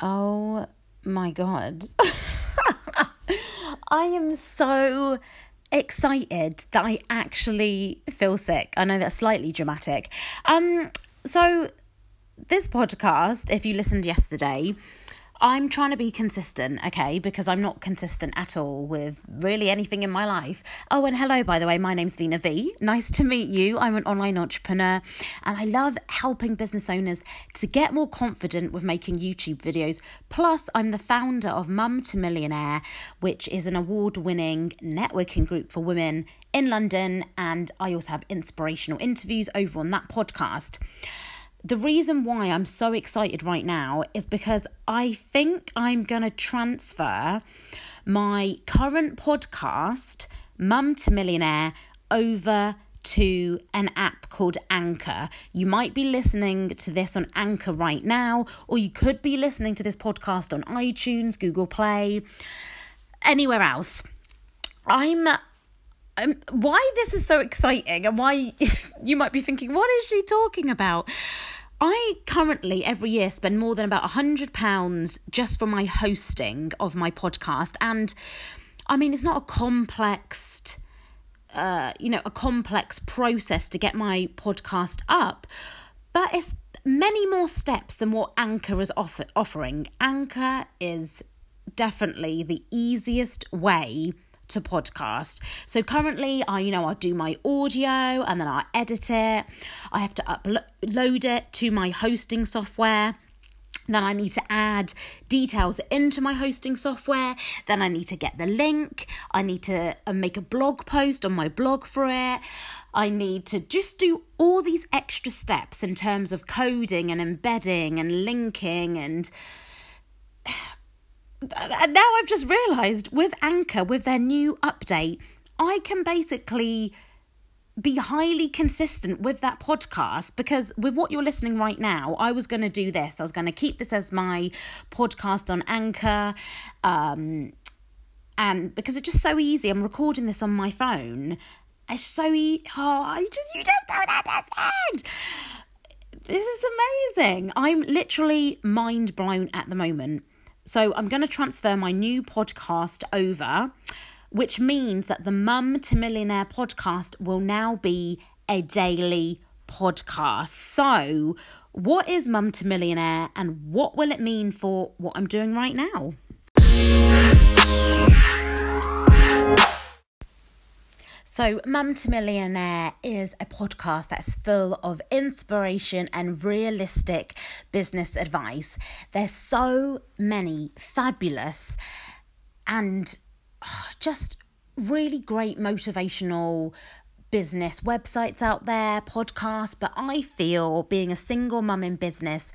Oh my god. I am so excited that I actually feel sick. I know that's slightly dramatic. Um so this podcast, if you listened yesterday, I'm trying to be consistent, okay, because I'm not consistent at all with really anything in my life. Oh, and hello, by the way, my name's Veena V. Nice to meet you. I'm an online entrepreneur and I love helping business owners to get more confident with making YouTube videos. Plus, I'm the founder of Mum to Millionaire, which is an award winning networking group for women in London. And I also have inspirational interviews over on that podcast the reason why I'm so excited right now is because I think I'm going to transfer my current podcast, Mum to Millionaire, over to an app called Anchor. You might be listening to this on Anchor right now, or you could be listening to this podcast on iTunes, Google Play, anywhere else. I'm um, why this is so exciting and why you might be thinking, what is she talking about? I currently every year spend more than about a hundred pounds just for my hosting of my podcast, and I mean it's not a complex, uh, you know, a complex process to get my podcast up, but it's many more steps than what Anchor is offer- offering. Anchor is definitely the easiest way to podcast. So currently I you know I do my audio and then I edit it. I have to upload it to my hosting software. Then I need to add details into my hosting software. Then I need to get the link. I need to uh, make a blog post on my blog for it. I need to just do all these extra steps in terms of coding and embedding and linking and and now I've just realised with Anchor, with their new update, I can basically be highly consistent with that podcast because with what you're listening right now, I was going to do this. I was going to keep this as my podcast on Anchor. Um, and because it's just so easy, I'm recording this on my phone. It's so easy. Oh, I just, you just don't understand. This is amazing. I'm literally mind blown at the moment. So I'm going to transfer my new podcast over, which means that the Mum to Millionaire podcast will now be a daily podcast. So, what is Mum to Millionaire and what will it mean for what I'm doing right now? So, Mum to Millionaire is a podcast that's full of inspiration and realistic business advice. There's so many fabulous and ah, just really great motivational business websites out there, podcasts, but I feel being a single mum in business,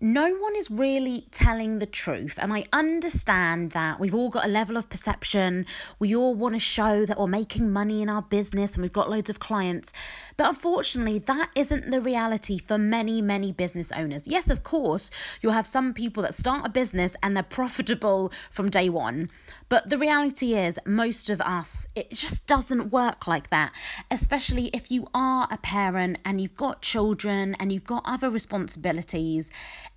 no one is really telling the truth. And I understand that we've all got a level of perception. We all want to show that we're making money in our business and we've got loads of clients. But unfortunately, that isn't the reality for many, many business owners. Yes, of course, you'll have some people that start a business and they're profitable from day one. But the reality is, most of us, it just doesn't work like that, especially if you are a parent and you've got children and you've got other responsibilities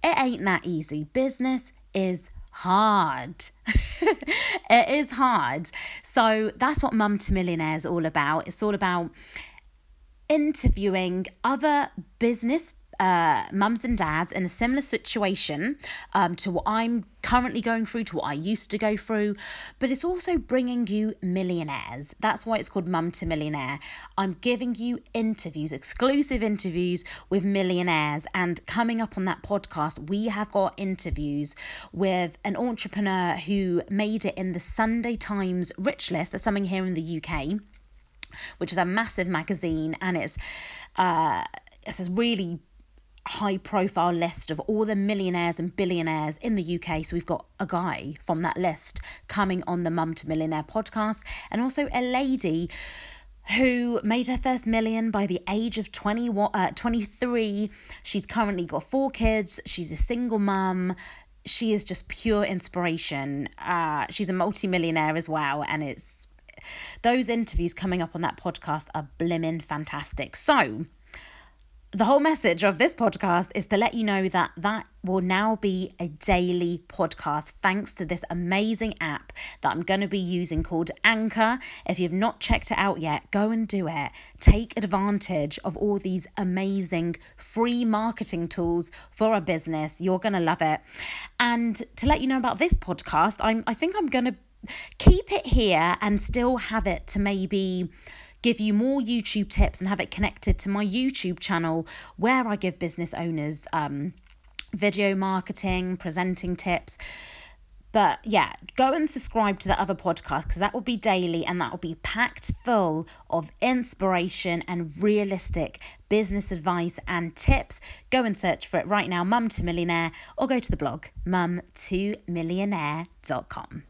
it ain't that easy. Business is hard. it is hard. So that's what Mum to Millionaire is all about. It's all about interviewing other business uh, mums and dads in a similar situation um, to what I'm currently going through, to what I used to go through, but it's also bringing you millionaires. That's why it's called Mum to Millionaire. I'm giving you interviews, exclusive interviews with millionaires. And coming up on that podcast, we have got interviews with an entrepreneur who made it in the Sunday Times Rich List. There's something here in the UK which is a massive magazine and it's uh it's a really high profile list of all the millionaires and billionaires in the UK. So we've got a guy from that list coming on the Mum to Millionaire podcast, and also a lady who made her first million by the age of 20, uh, 23. She's currently got four kids, she's a single mum. She is just pure inspiration. Uh, she's a multimillionaire as well, and it's those interviews coming up on that podcast are blimmin' fantastic. So, the whole message of this podcast is to let you know that that will now be a daily podcast thanks to this amazing app that I'm going to be using called Anchor. If you've not checked it out yet, go and do it. Take advantage of all these amazing free marketing tools for a business. You're going to love it. And to let you know about this podcast, I'm I think I'm going to keep it here and still have it to maybe give you more YouTube tips and have it connected to my YouTube channel where I give business owners um, video marketing, presenting tips. But yeah, go and subscribe to the other podcast because that will be daily and that will be packed full of inspiration and realistic business advice and tips. Go and search for it right now, Mum to Millionaire, or go to the blog, mum2millionaire.com.